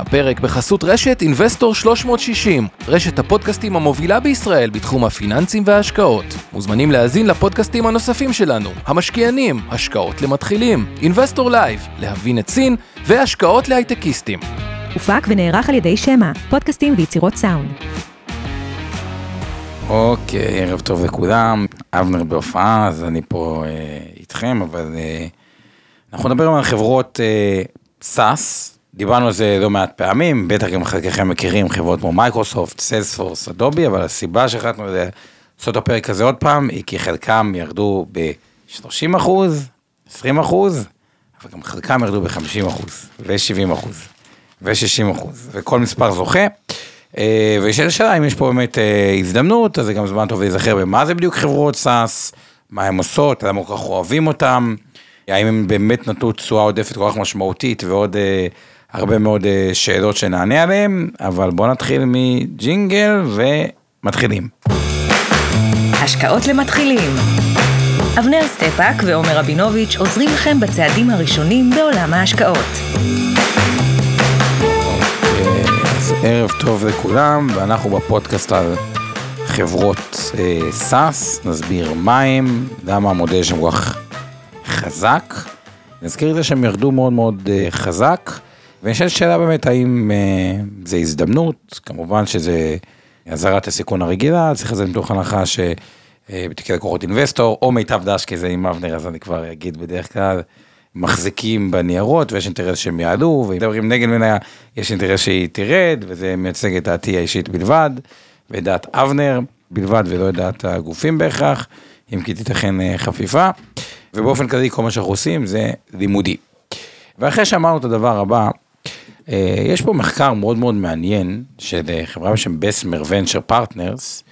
הפרק בחסות רשת אינבסטור 360, רשת הפודקאסטים המובילה בישראל בתחום הפיננסים וההשקעות. מוזמנים להאזין לפודקאסטים הנוספים שלנו, המשקיענים, השקעות למתחילים, אינבסטור לייב, להבין את סין, והשקעות להייטקיסטים. הופק ונערך על ידי שמע, פודקאסטים ויצירות סאונד. אוקיי, ערב טוב לכולם, אבנר בהופעה, אז אני פה אה, איתכם, אבל אה, אנחנו נדבר על חברות אה, SaaS, דיברנו על זה לא מעט פעמים, בטח גם חלקכם מכירים חברות כמו מייקרוסופט, סיילספורס, אדובי, אבל הסיבה שהחלטנו לעשות את הפרק הזה עוד פעם, היא כי חלקם ירדו ב-30 אחוז, 20 אחוז, אבל גם חלקם ירדו ב-50 אחוז, ו-70 אחוז, ו-60 אחוז, וכל מספר זוכה. אה, וישאל שאלה אם יש פה באמת אה, הזדמנות, אז זה גם זמן טוב להיזכר במה זה בדיוק חברות SaaS, מה הן עושות, למה כל כך אוהבים אותן, האם הם באמת נתנו תשואה עודפת כל כך משמעותית ועוד אה, הרבה מאוד אה, שאלות שנענה עליהן, אבל בואו נתחיל מג'ינגל ומתחילים. השקעות למתחילים. אבנר סטפאק ועומר רבינוביץ' עוזרים לכם בצעדים הראשונים בעולם ההשקעות. אז ערב טוב לכולם, ואנחנו בפודקאסט על חברות אה, SaaS, נסביר מה הם, למה המודל שם כל כך חזק. נזכיר את זה שהם ירדו מאוד מאוד אה, חזק, ונשאל שאלה באמת האם אה, זה הזדמנות, כמובן שזה אזהרת הסיכון הרגילה, צריך לזה מתוך הנחה שבתיקי לקוחות אינבסטור, או מיטב דש, כי זה עם אבנר, אז אני כבר אגיד בדרך כלל. מחזיקים בניירות ויש אינטרס שהם יעלו, ואם מדברים נגד מניה, יש אינטרס שהיא תרד, וזה מייצג את דעתי האישית בלבד, ואת דעת אבנר בלבד, ולא את דעת הגופים בהכרח, אם כי תיתכן אה, חפיפה. ובאופן כללי כל מה שאנחנו עושים זה לימודי. ואחרי שאמרנו את הדבר הבא, אה, יש פה מחקר מאוד מאוד מעניין של אה, חברה בשם בסמר ונצ'ר פרטנרס,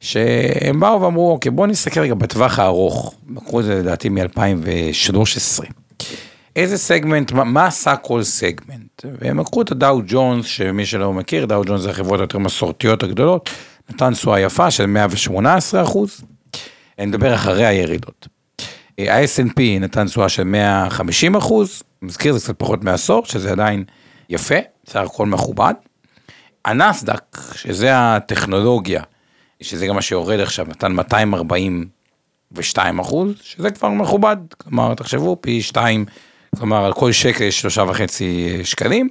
שהם באו ואמרו, אוקיי, בואו נסתכל רגע בטווח הארוך, לקחו את זה לדעתי מ-2013. איזה סגמנט, מה, מה עשה כל סגמנט? והם לקחו את הדאו ג'ונס, שמי שלא מכיר, דאו ג'ונס זה החברות היותר מסורתיות הגדולות, נתן תשואה יפה של 118 אחוז, אני מדבר אחרי הירידות. ה-S&P נתן תשואה של 150 אחוז, מזכיר זה קצת פחות מעשור, שזה עדיין יפה, בסך הכל מכובד. הנסדק, שזה הטכנולוגיה, שזה גם מה שיורד עכשיו, נתן 242 אחוז, שזה כבר מכובד, כלומר, תחשבו, פי 2, כלומר, על כל שקל יש שלושה וחצי שקלים,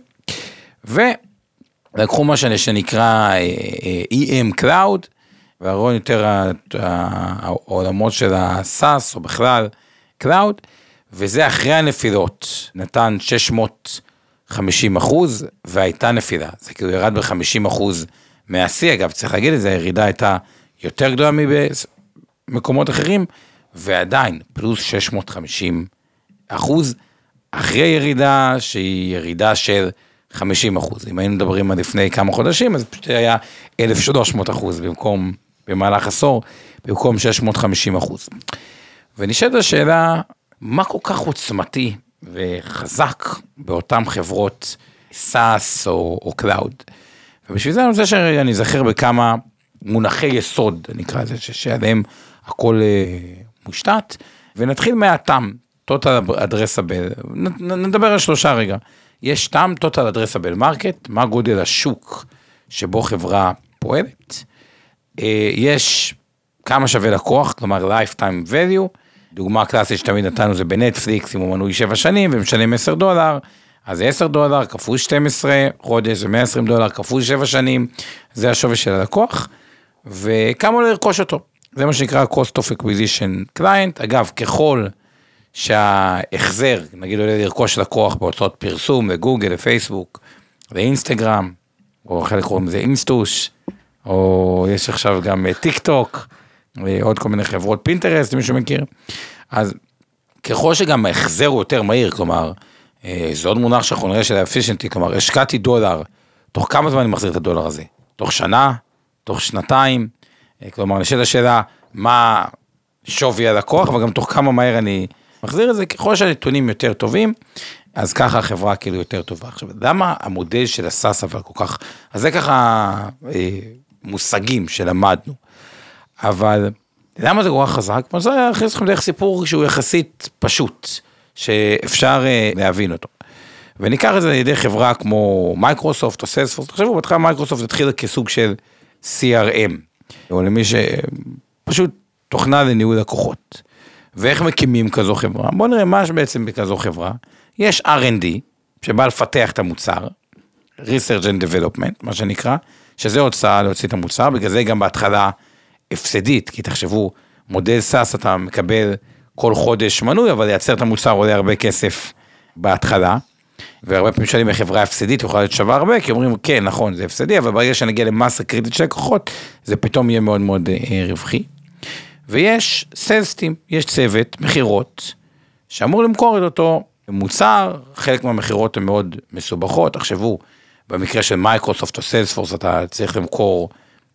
ולקחו מה שנקרא אה, אה, EM Cloud, והרעיון יותר העולמות של ה-SAS, או בכלל Cloud, וזה אחרי הנפילות, נתן 650 אחוז, והייתה נפילה, זה כאילו ירד ב-50 אחוז מהשיא, אגב, צריך להגיד את זה, הירידה הייתה יותר גדולה ממקומות אחרים, ועדיין, פלוס 650 אחוז, אחרי ירידה שהיא ירידה של 50 אחוז. אם היינו מדברים על לפני כמה חודשים, אז פשוט היה 1,300 אחוז במקום, במהלך עשור, במקום 650 אחוז. ונשאלת השאלה, מה כל כך עוצמתי וחזק באותן חברות SaaS או, או Cloud? ובשביל זה אני רוצה שאני אזכר בכמה מונחי יסוד, נקרא לזה, שעליהם הכל אה, מושתת, ונתחיל מהתם, total addressable, נדבר על שלושה רגע. יש תם total addressable market, מה גודל השוק שבו חברה פועלת. אה, יש כמה שווה לקוח, כלומר lifetime value, דוגמה קלאסית שתמיד נתנו זה בנטפליקס, אם הוא מנוי 7 שנים ומשלם 10 דולר, אז זה 10 דולר כפול 12 חודש, זה 120 דולר כפול 7 שנים, זה השווי של הלקוח, וכמה עולה לרכוש אותו. זה מה שנקרא cost of acquisition client, אגב, ככל שההחזר, נגיד עולה לרכוש לקוח בהוצאות פרסום לגוגל, לפייסבוק, לאינסטגרם, או חלק קוראים לזה אינסטוש, או יש עכשיו גם טיק טוק, עוד כל מיני חברות פינטרסט, מישהו מכיר, אז ככל שגם ההחזר הוא יותר מהיר, כלומר, אה, זה עוד מונח שאנחנו נראה של ה efficiency, כלומר, השקעתי דולר, תוך כמה זמן אני מחזיר את הדולר הזה? תוך שנה? תוך שנתיים? אה, כלומר, נשאלת השאלה, מה שווי הלקוח, אבל גם תוך כמה מהר אני מחזיר את זה, ככל שהנתונים יותר טובים, אז ככה החברה כאילו יותר טובה. עכשיו, למה המודל של הסאס אבל כל כך, אז זה ככה אה, מושגים שלמדנו, אבל למה זה כל כך חזק? אני רוצה להכניס לכם דרך סיפור שהוא יחסית פשוט, שאפשר אה, להבין אותו. וניקח את זה על ידי חברה כמו מייקרוסופט או Salesforce, תחשבו, בהתחלה מייקרוסופט התחילה כסוג של CRM, או למי שפשוט תוכנה לניהול לקוחות. ואיך מקימים כזו חברה? בואו נראה מה יש בעצם בכזו חברה. יש R&D, שבא לפתח את המוצר, research and development, מה שנקרא, שזה הוצאה להוציא את המוצר, בגלל זה גם בהתחלה הפסדית, כי תחשבו, מודל SaaS אתה מקבל כל חודש מנוי, אבל לייצר את המוצר עולה הרבה כסף בהתחלה. והרבה פעמים שואלים חברה הפסדית יכולה להיות שווה הרבה, כי אומרים כן נכון זה הפסדי, אבל ברגע שנגיע למסה קריטית של לקוחות, זה פתאום יהיה מאוד מאוד אה, רווחי. ויש sales team, יש צוות מכירות, שאמור למכור את אותו מוצר, חלק מהמכירות הן מאוד מסובכות, תחשבו, במקרה של מייקרוסופט או Salesforce אתה צריך למכור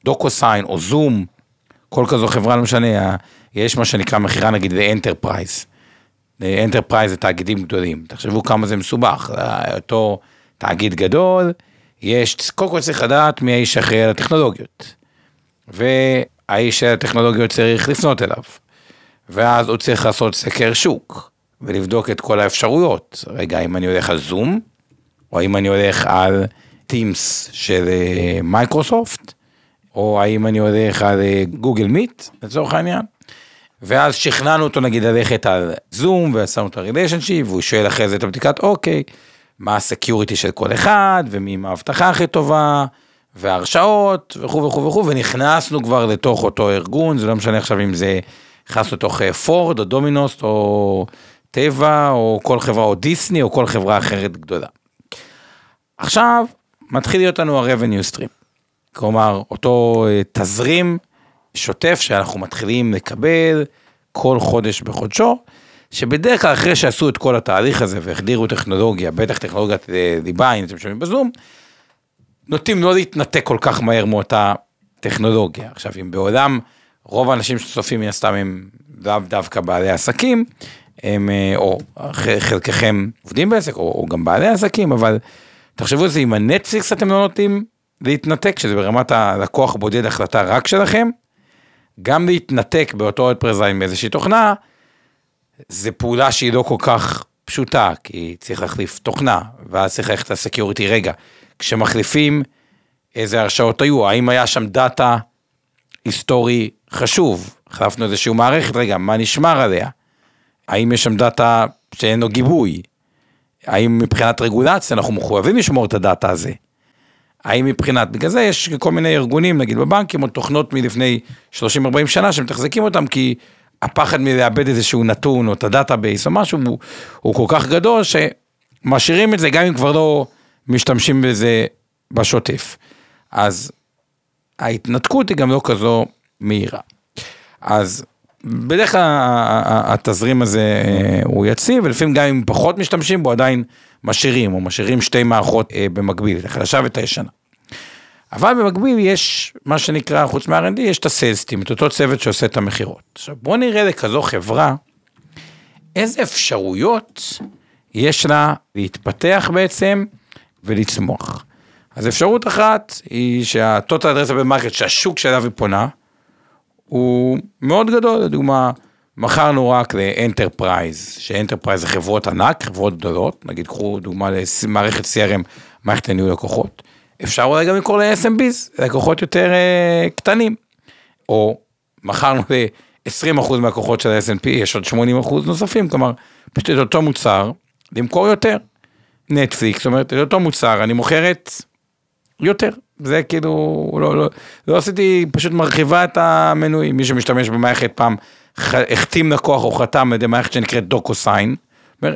דוקוסיין או זום, כל כזו חברה, לא משנה, יש מה שנקרא מכירה נגיד ל- enterprise. enterprise זה תאגידים גדולים, תחשבו כמה זה מסובך, אותו תאגיד גדול, יש, קודם כל צריך לדעת מי האיש אחראי על הטכנולוגיות. והאיש של הטכנולוגיות צריך לפנות אליו. ואז הוא צריך לעשות סקר שוק, ולבדוק את כל האפשרויות. רגע, אם אני הולך על זום, או האם אני הולך על Teams של מייקרוסופט, או האם אני הולך על גוגל מיט, לצורך העניין. ואז שכנענו אותו נגיד ללכת על זום ועשינו את ה relationship והוא שואל אחרי זה את הבדיקת אוקיי, מה ה security של כל אחד ומי עם האבטחה הכי טובה והרשאות וכו' וכו' וכו' ונכנסנו כבר לתוך אותו ארגון זה לא משנה עכשיו אם זה נכנס לתוך פורד אה, או דומינוס או טבע או כל חברה או דיסני או כל חברה אחרת גדולה. עכשיו מתחיל להיות לנו ה-revenue stream. כלומר אותו אה, תזרים שוטף שאנחנו מתחילים לקבל כל חודש בחודשו, שבדרך כלל אחרי שעשו את כל התהליך הזה והחדירו טכנולוגיה, בטח טכנולוגיית ליבה, אם אתם שומעים בזום, נוטים לא להתנתק כל כך מהר מאותה טכנולוגיה. עכשיו, אם בעולם, רוב האנשים שצופים מן הסתם הם לאו דווקא בעלי עסקים, הם, אה, או חלקכם עובדים בעסק, או, או גם בעלי עסקים, אבל תחשבו על זה, אם הנטפליקס אתם לא נוטים להתנתק, שזה ברמת הלקוח בודד החלטה רק שלכם, גם להתנתק באותו עוד פרזיים באיזושהי תוכנה, זה פעולה שהיא לא כל כך פשוטה, כי צריך להחליף תוכנה, ואז צריך ללכת ל security. רגע, כשמחליפים, איזה הרשאות היו, האם היה שם data היסטורי חשוב, החלפנו איזושהי מערכת, רגע, מה נשמר עליה? האם יש שם data שאין לו גיבוי? האם מבחינת רגולציה אנחנו מחויבים לשמור את ה data הזה? האם מבחינת, בגלל זה יש כל מיני ארגונים, נגיד בבנקים, או תוכנות מלפני 30-40 שנה שמתחזקים אותם, כי הפחד מלאבד איזשהו נתון, או את ה database או משהו, הוא, הוא כל כך גדול, שמשאירים את זה גם אם כבר לא משתמשים בזה בשוטף. אז ההתנתקות היא גם לא כזו מהירה. אז בדרך כלל התזרים הזה אה, הוא יציב, ולפעמים גם אם פחות משתמשים בו, עדיין משאירים, או משאירים שתי מערכות אה, במקביל, את החדשה ואת הישנה. אבל במקביל יש מה שנקרא, חוץ מה-R&D, יש את הסיילסטים, את אותו צוות שעושה את המכירות. עכשיו בואו נראה לכזו חברה, איזה אפשרויות יש לה להתפתח בעצם ולצמוח. אז אפשרות אחת היא שה total addressable market, שהשוק שאליו היא פונה, הוא מאוד גדול, לדוגמה, מכרנו רק ל enterprise, ש enterprise זה חברות ענק, חברות גדולות, נגיד קחו דוגמה למערכת CRM, מערכת לניהול לקוחות, אפשר אולי גם לקרוא ל-SMBs, לקוחות יותר אה, קטנים, או מכרנו ל-20% מהלקוחות של ה-S&P, יש עוד 80% נוספים, כלומר, פשוט את אותו מוצר, למכור יותר. נטפליקס, זאת אומרת, את אותו מוצר, אני מוכרת יותר. זה כאילו, לא, לא, לא עשיתי, פשוט מרחיבה את המנויים, מי שמשתמש במערכת פעם החתים לקוח או חתם על ידי מערכת שנקראת דוקוסיין,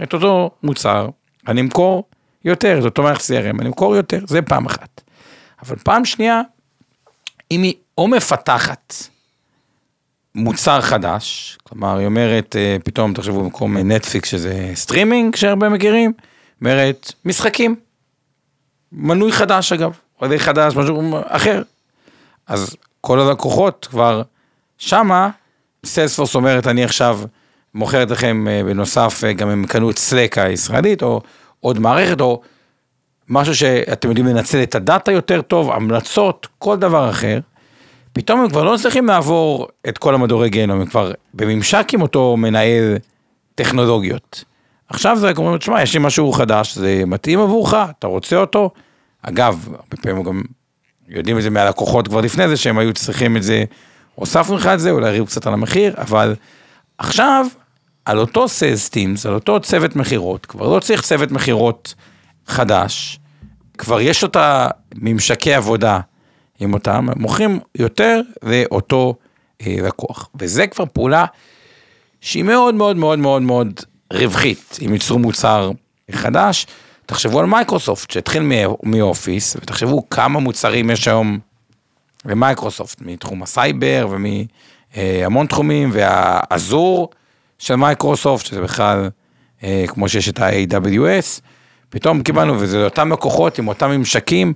את אותו מוצר, אני אמכור יותר, זאת אומרת CRM, אני אמכור יותר, זה פעם אחת. אבל פעם שנייה, אם היא או מפתחת מוצר חדש, כלומר היא אומרת, אה, פתאום תחשבו במקום נטפליקס שזה סטרימינג שהרבה מכירים, אומרת משחקים, מנוי חדש אגב, ידי חדש, משהו אחר. אז כל הלקוחות כבר שמה Salesforce אומרת, אני עכשיו מוכרת לכם אה, בנוסף, אה, גם הם קנו את Slack הישראלית, או עוד מערכת, או משהו שאתם יודעים לנצל את ה data יותר טוב, המלצות, כל דבר אחר. פתאום הם כבר לא צריכים לעבור את כל המדורי גיהנום, הם כבר בממשק עם אותו מנהל טכנולוגיות. עכשיו זה רק אומרים, תשמע, יש לי משהו חדש, זה מתאים עבורך, אתה רוצה אותו? אגב, הרבה פעמים גם יודעים את זה מהלקוחות כבר לפני זה, שהם היו צריכים את זה, הוספנו לך את זה, אולי הריבו קצת על המחיר, אבל עכשיו, על אותו סיילס טימס, על אותו צוות מכירות, כבר לא צריך צוות מכירות חדש, כבר יש אותה ממשקי עבודה עם אותם, מוכרים יותר לאותו אה, לקוח. וזה כבר פעולה שהיא מאוד מאוד מאוד מאוד מאוד רווחית, אם ייצרו מוצר חדש. תחשבו על מייקרוסופט שהתחיל מ Office, ותחשבו כמה מוצרים יש היום למייקרוסופט, מתחום הסייבר ומהמון תחומים, וה Azure של מייקרוסופט, שזה בכלל אה, כמו שיש את ה-AWS, פתאום קיבלנו, וזה אותם לקוחות עם אותם ממשקים,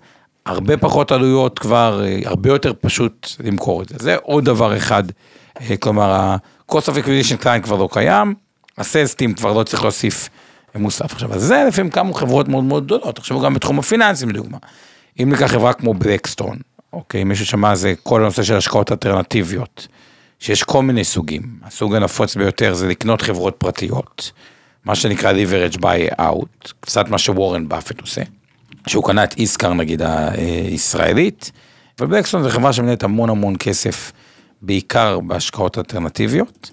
הרבה פחות עלויות כבר, אה, הרבה יותר פשוט למכור את זה. זה עוד דבר אחד, אה, כלומר, ה-cost of acquisition client כבר לא קיים, team כבר לא צריך להוסיף מוסף. עכשיו, אז זה לפעמים כמה חברות מאוד מאוד גדולות, תחשבו גם בתחום הפיננסים לדוגמה. אם ניקח חברה כמו בלקסטון, אוקיי, מישהו שמע זה כל הנושא של השקעות אלטרנטיביות, שיש כל מיני סוגים, הסוג הנפוץ ביותר זה לקנות חברות פרטיות, מה שנקרא leverage by out, קצת מה שוורן באפט עושה. שהוא קנה את איסקר נגיד הישראלית, ובלקסטון זה חברה שמנהלת המון המון כסף, בעיקר בהשקעות אלטרנטיביות.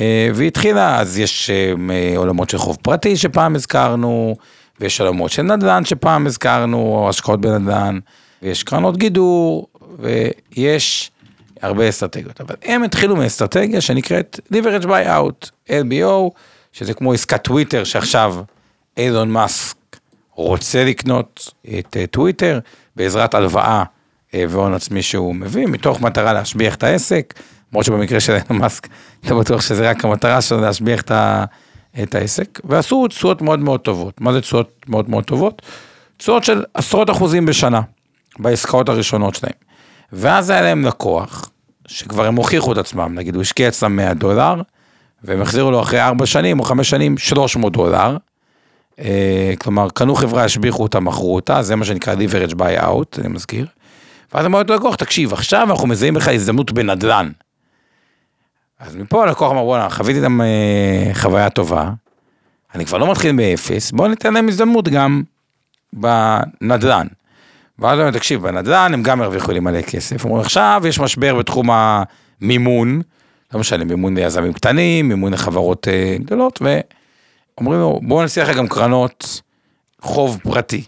אה, והיא התחילה, אז יש אה, עולמות של חוב פרטי שפעם הזכרנו, ויש עולמות של נדל"ן שפעם הזכרנו, או השקעות בנדל"ן, ויש קרנות גידור, ויש הרבה אסטרטגיות. אבל הם התחילו מאסטרטגיה שנקראת leverage by out, LBO, שזה כמו עסקת טוויטר שעכשיו אילון מאסק רוצה לקנות את אה, טוויטר בעזרת הלוואה אה, והון עצמי שהוא מביא, מתוך מטרה להשביח את העסק, למרות שבמקרה של אילון מאסק, לא בטוח שזה רק המטרה שלו להשביח את, ה, את העסק, ועשו תשואות מאוד מאוד טובות. מה זה תשואות מאוד מאוד טובות? תשואות של עשרות אחוזים בשנה, בעסקאות הראשונות שלהם. ואז היה להם לקוח, שכבר הם הוכיחו את עצמם, נגיד הוא השקיע אצלם 100 דולר, והם החזירו לו אחרי 4 שנים או 5 שנים 300 דולר, אה, כלומר, קנו חברה, השביחו אותה, מכרו אותה, זה מה שנקרא leverage by out, אני מזכיר. ואז אמרו ללקוח, תקשיב, עכשיו אנחנו מזהים לך הזדמנות בנדל"ן. אז מפה הלקוח אמר, וואלה, חוויתי איתם אה, חוויה טובה, אני כבר לא מתחיל מאפס, בואו ניתן להם הזדמנות גם בנדל"ן. ואז הוא אומר, תקשיב, בנדל"ן הם גם הרוויחו לי מלא כסף. אומרים, עכשיו יש משבר בתחום המימון, לא משנה, מימון ליזמים קטנים, מימון לחברות אה, גדולות, אומרים לו, בואו נעשה לך גם קרנות חוב פרטי.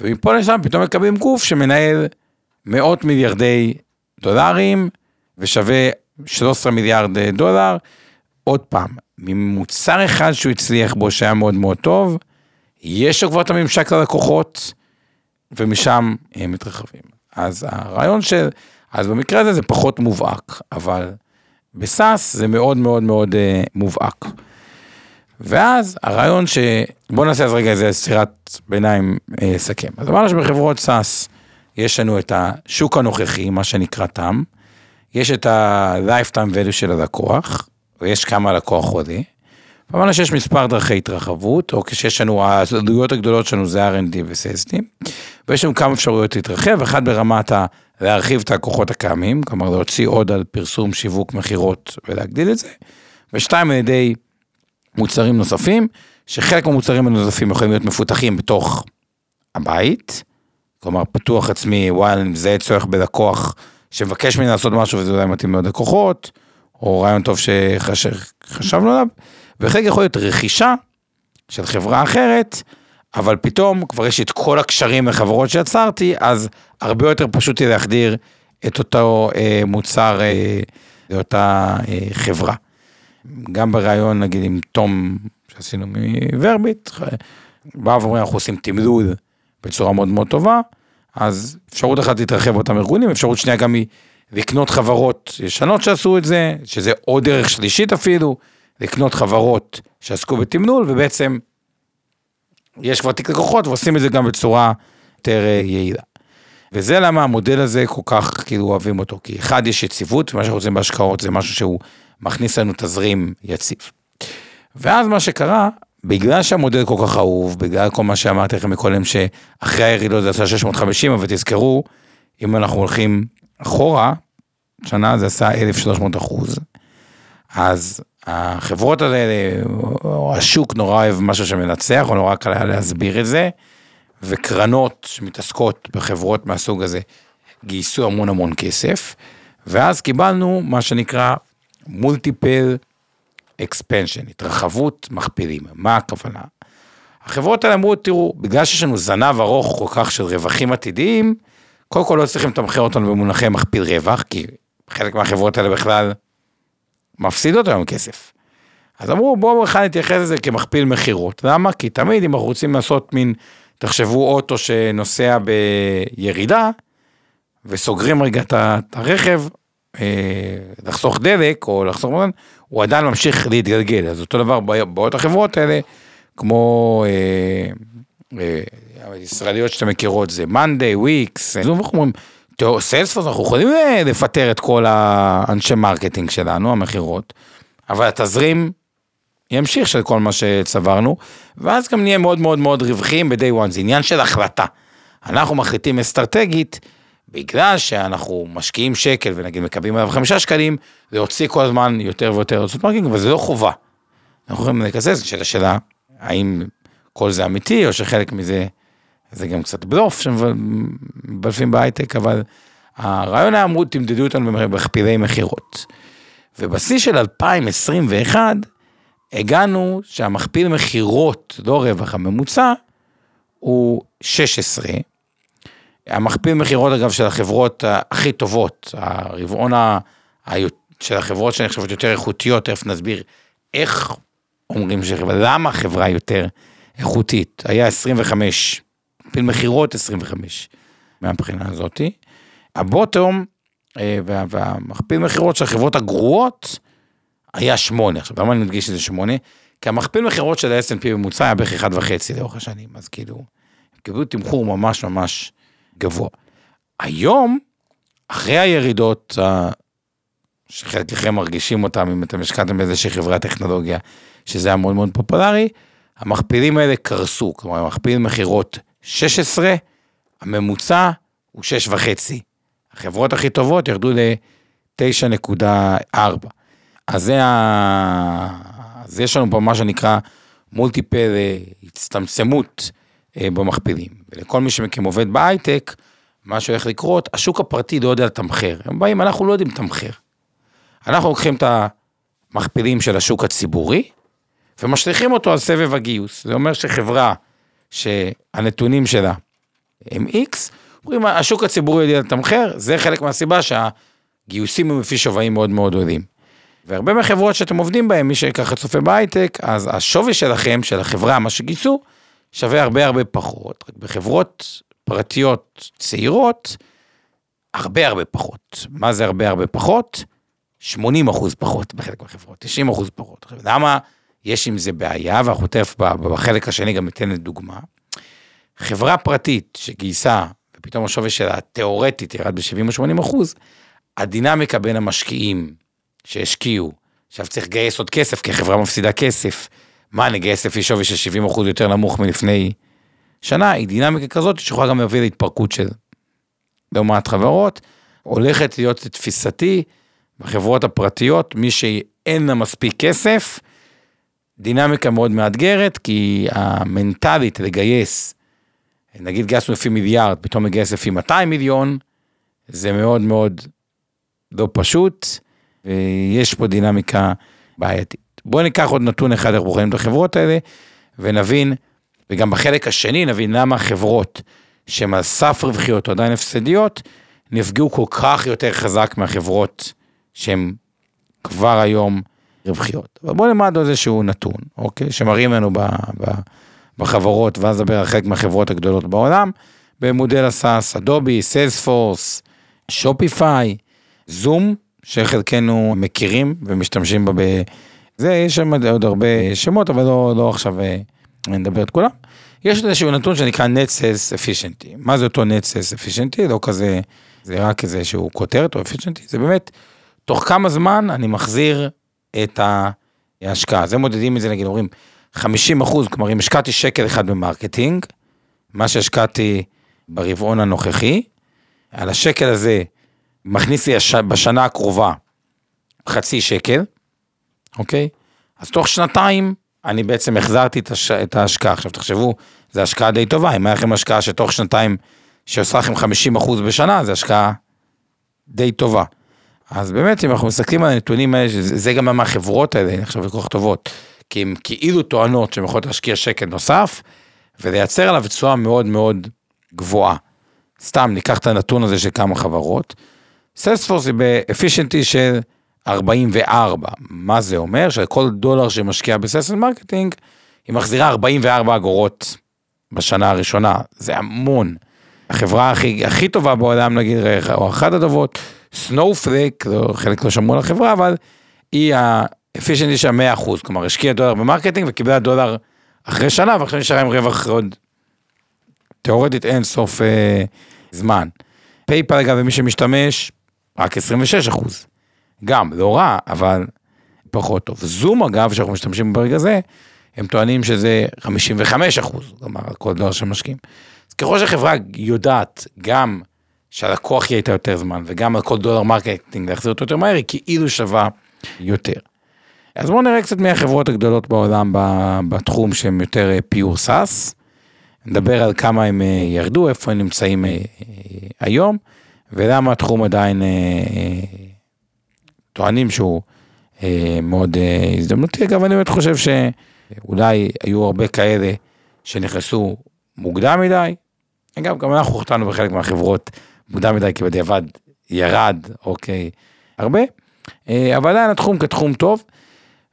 ומפה לשם פתאום מקבלים גוף שמנהל מאות מיליארדי דולרים ושווה 13 מיליארד דולר. עוד פעם, ממוצר אחד שהוא הצליח בו שהיה מאוד מאוד טוב, יש לו כבר את הממשק ללקוחות, ומשם הם מתרחבים. אז הרעיון של, אז במקרה הזה זה פחות מובהק, אבל בסאס זה מאוד מאוד מאוד uh, מובהק. ואז הרעיון ש... בוא נעשה אז רגע איזה סטירת ביניים אה, סכם. אז אמרנו שבחברות סאס יש לנו את השוק הנוכחי, מה שנקרא תם, יש את ה-lifetime value של הלקוח, ויש כמה לקוח עולה. אמרנו שיש מספר דרכי התרחבות, או כשיש לנו, העלויות הגדולות שלנו זה R&D ו-Sales ויש לנו כמה אפשרויות להתרחב, אחת ברמת ה... להרחיב את הכוחות הקיימים, כלומר להוציא עוד על פרסום, שיווק, מכירות ולהגדיל את זה, ושתיים על ידי מוצרים נוספים, שחלק מהמוצרים הנוספים יכולים להיות מפותחים בתוך הבית, כלומר פתוח עצמי, וואלה, אני מזהה צורך בלקוח שמבקש ממני לעשות משהו וזה אולי מתאים מאוד לקוחות, או רעיון טוב שחשבנו עליו, וחלק יכול להיות רכישה של חברה אחרת, אבל פתאום כבר יש את כל הקשרים לחברות שיצרתי, אז הרבה יותר פשוט יהיה להחדיר את אותו אה, מוצר אה, לאותה אה, חברה. גם בריאיון נגיד עם תום שעשינו מוורביט, באו ואומרים אנחנו עושים תמלול בצורה מאוד מאוד טובה, אז אפשרות אחת להתרחב באותם ארגונים, אפשרות שנייה גם היא לקנות חברות ישנות שעשו את זה, שזה עוד דרך שלישית אפילו, לקנות חברות שעסקו בתמלול ובעצם יש כבר תיק לקוחות ועושים את זה גם בצורה יותר אה, יעילה. וזה למה המודל הזה כל כך כאילו אוהבים אותו, כי אחד יש יציבות, ומה שאנחנו רוצים בהשקעות זה משהו שהוא מכניס לנו תזרים יציב. ואז מה שקרה, בגלל שהמודל כל כך אהוב, בגלל כל מה שאמרתי לכם מקודם, שאחרי הירידות זה עשה 650, אבל תזכרו, אם אנחנו הולכים אחורה, שנה זה עשה 1,300 אחוז, אז החברות האלה, או השוק נורא אוהב משהו שמנצח, או נורא קל היה להסביר את זה, וקרנות שמתעסקות בחברות מהסוג הזה גייסו המון המון כסף, ואז קיבלנו מה שנקרא מולטיפל אקספנשן, התרחבות מכפילים. מה הכוונה? החברות האלה אמרו, תראו, בגלל שיש לנו זנב ארוך כל כך של רווחים עתידיים, קודם כל לא צריכים לתמחר אותנו במונחי מכפיל רווח, כי חלק מהחברות האלה בכלל מפסידות היום כסף. אז אמרו, בואו בכלל נתייחס לזה כמכפיל מכירות. למה? כי תמיד אם אנחנו רוצים לעשות מין, תחשבו אוטו שנוסע בירידה, וסוגרים רגע את הרכב, אה, לחסוך דלק או לחסוך מזון, הוא עדיין ממשיך להתגלגל. אז אותו דבר בעוד החברות האלה, כמו אה, אה, ישראליות שאתם מכירות, זה מאנדיי, וויקס, אנחנו אומרים, Salesforce, אנחנו יכולים אה, לפטר את כל האנשי marketing שלנו, המכירות, אבל התזרים ימשיך של כל מה שצברנו, ואז גם נהיה מאוד מאוד מאוד רווחיים ב-day one, זה עניין של החלטה. אנחנו מחליטים אסטרטגית, בגלל שאנחנו משקיעים שקל ונגיד מקבלים עליו חמישה שקלים, להוציא כל הזמן יותר ויותר לעשות marketing, אבל זה לא חובה. אנחנו יכולים לקזז, שאלה השאלה, האם כל זה אמיתי, או שחלק מזה זה גם קצת בלוף שמבלפים בהייטק, אבל הרעיון היה אמרו, תמדדו אותנו במכפילי מכירות. ובשיא של 2021, הגענו שהמכפיל מכירות, לא רווח הממוצע, הוא 16. המכפיל מכירות אגב של החברות הכי טובות, הרבעון ה... של החברות שאני חושבת יותר איכותיות, תכף נסביר איך אומרים שחברה, למה חברה יותר איכותית, היה 25, מכפיל מכירות 25 מהבחינה הזאתי. הבוטום אה, והמכפיל מכירות של החברות הגרועות היה 8. עכשיו, למה אני מדגיש שזה 8? כי המכפיל מכירות של ה-S&P בממוצע היה בערך 1.5 לאורך השנים, אז כאילו, הם קיבלו תמחור ממש ממש גבוה. היום, אחרי הירידות, שחלקכם מרגישים אותם, אם אתם השקעתם באיזושהי חברת טכנולוגיה, שזה היה מאוד מאוד פופולרי, המכפילים האלה קרסו, כלומר, המכפיל מכירות 16, הממוצע הוא 6.5. החברות הכי טובות ירדו ל-9.4. אז זה ה... אז יש לנו פה מה שנקרא מולטיפל הצטמצמות אה, במכפילים. ולכל מי שמכם עובד בהייטק, מה שהולך לקרות, השוק הפרטי לא יודע לתמחר. הם באים, אנחנו לא יודעים לתמחר. אנחנו לוקחים את המכפילים של השוק הציבורי, ומשליכים אותו על סבב הגיוס. זה אומר שחברה שהנתונים שלה הם X, אומרים, השוק הציבורי יודע לתמחר, זה חלק מהסיבה שהגיוסים הם לפי שווים מאוד מאוד עולים. והרבה מהחברות שאתם עובדים בהן, מי שככה צופה בהייטק, אז השווי שלכם, של החברה, מה שגייסו, שווה הרבה הרבה פחות. רק בחברות פרטיות צעירות, הרבה הרבה פחות. מה זה הרבה הרבה פחות? 80 אחוז פחות בחלק מהחברות, 90 אחוז פחות. למה יש עם זה בעיה, ואנחנו תכף בחלק השני גם ניתן דוגמה. חברה פרטית שגייסה, ופתאום השווי שלה תיאורטית ירד ב-70 או אחוז, הדינמיקה בין המשקיעים שהשקיעו, עכשיו צריך לגייס עוד כסף, כי החברה מפסידה כסף. מה, נגייס לפי שווי של 70 אחוז יותר נמוך מלפני שנה, היא דינמיקה כזאת שיכולה גם להביא להתפרקות של לא מעט חברות. הולכת להיות תפיסתי בחברות הפרטיות, מי שאין לה מספיק כסף, דינמיקה מאוד מאתגרת, כי המנטלית לגייס, נגיד גייסנו לפי מיליארד, פתאום לגייס לפי 200 מיליון, זה מאוד מאוד לא פשוט, ויש פה דינמיקה בעייתית. בואו ניקח עוד נתון אחד, איך בוחרים את החברות האלה, ונבין, וגם בחלק השני נבין למה החברות שהן על סף רווחיות או עדיין הפסדיות, נפגעו כל כך יותר חזק מהחברות שהן כבר היום רווחיות. אבל בואו נלמד איזשהו נתון, אוקיי? שמראים לנו ב, ב, בחברות, ואז נדבר על חלק מהחברות הגדולות בעולם, במודל הסאס, אדובי, סיילספורס, שופיפיי, זום, שחלקנו מכירים ומשתמשים בה ב... זה, יש שם עוד הרבה שמות, אבל לא, לא עכשיו אה, נדבר את כולם. יש איזשהו נתון שנקרא Net Sales Efficiency. מה זה אותו Net Sales Efficiency? לא כזה, זה רק איזשהו כותרת או Efficiency, זה באמת, תוך כמה זמן אני מחזיר את ההשקעה. אז הם מודדים את זה, נגיד, אומרים 50 אחוז, כלומר, אם השקעתי שקל אחד במרקטינג, מה שהשקעתי ברבעון הנוכחי, על השקל הזה מכניס לי בשנה הקרובה חצי שקל, אוקיי? אז תוך שנתיים אני בעצם החזרתי את, הש... את ההשקעה. עכשיו תחשבו, זו השקעה די טובה, אם היה לכם השקעה שתוך שנתיים, שעושה לכם 50% בשנה, זו השקעה די טובה. אז באמת, אם אנחנו מסתכלים על הנתונים האלה, זה גם מהחברות האלה, נחשב לקוח טובות, כי הן כאילו טוענות שהן יכולות להשקיע שקל נוסף, ולייצר עליו תשואה מאוד מאוד גבוהה. סתם, ניקח את הנתון הזה של כמה חברות. סיילספורס היא ב-efficiency של 44. מה זה אומר? שכל דולר שמשקיע ב-sales marketing, היא מחזירה 44 אגורות בשנה הראשונה. זה המון. החברה הכי, הכי טובה בעולם, נגיד, או אחת הטובות, סנופלייק, לא, חלק לא שמעו על החברה, אבל היא ה-efficiency של 100%, כלומר, השקיעה דולר במרקטינג וקיבלה דולר אחרי שנה, ועכשיו נשארה עם רווח עוד, תיאורטית אין סוף אה, זמן. פייפאל, אגב, ומי שמשתמש, רק 26 אחוז. גם, לא רע, אבל פחות טוב. זום, אגב, שאנחנו משתמשים ברגע זה, הם טוענים שזה 55 אחוז, כלומר, כל דולר שמשקיעים. אז ככל שהחברה יודעת גם שהלקוח יהיה איתה יותר זמן, וגם על כל דולר מרקטינג להחזיר אותו יותר מהר, היא כאילו שווה יותר. אז בואו נראה קצת מהחברות הגדולות בעולם בתחום שהם יותר פיור סאס. נדבר על כמה הם אה, ירדו, איפה הם נמצאים אה, אה, היום, ולמה התחום עדיין טוענים שהוא מאוד הזדמנותי. אגב, אני באמת חושב שאולי היו הרבה כאלה שנכנסו מוקדם מדי. אגב, גם אנחנו חטאנו בחלק מהחברות מוקדם מדי, כי בדיעבד ירד, אוקיי, הרבה. אבל עדיין התחום כתחום טוב.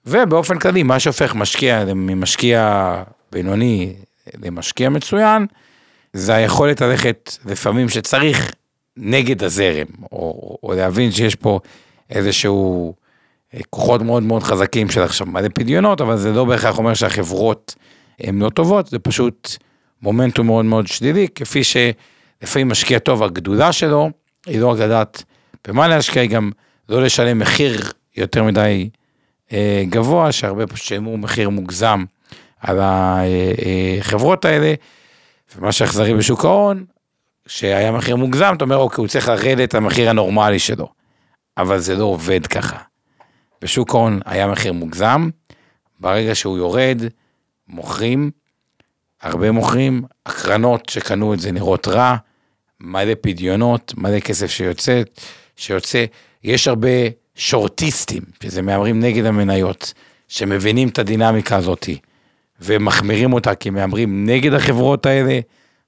ובאופן כללי, מה שהופך משקיע ממשקיע בינוני למשקיע מצוין, זה היכולת ללכת לפעמים שצריך נגד הזרם, או, או להבין שיש פה איזשהו אה, כוחות מאוד מאוד חזקים של עכשיו מלא פדיונות, אבל זה לא בהכרח אומר שהחברות הן לא טובות, זה פשוט מומנטום מאוד מאוד שלילי, כפי שלפעמים משקיע טוב, הגדולה שלו, היא לא רק לדעת במה להשקיע, היא גם לא לשלם מחיר יותר מדי אה, גבוה, שהרבה פשוט שילמו מחיר מוגזם על החברות האלה, ומה שאכזרי בשוק ההון, שהיה מחיר מוגזם, אתה אומר, אוקיי, הוא צריך לרדת למחיר הנורמלי שלו. אבל זה לא עובד ככה. בשוק ההון היה מחיר מוגזם, ברגע שהוא יורד, מוכרים, הרבה מוכרים, הקרנות שקנו את זה נראות רע, מלא פדיונות, מלא כסף שיוצא, שיוצא, יש הרבה שורטיסטים, שזה מהמרים נגד המניות, שמבינים את הדינמיקה הזאתי. ומחמירים אותה כי מהמרים נגד החברות האלה,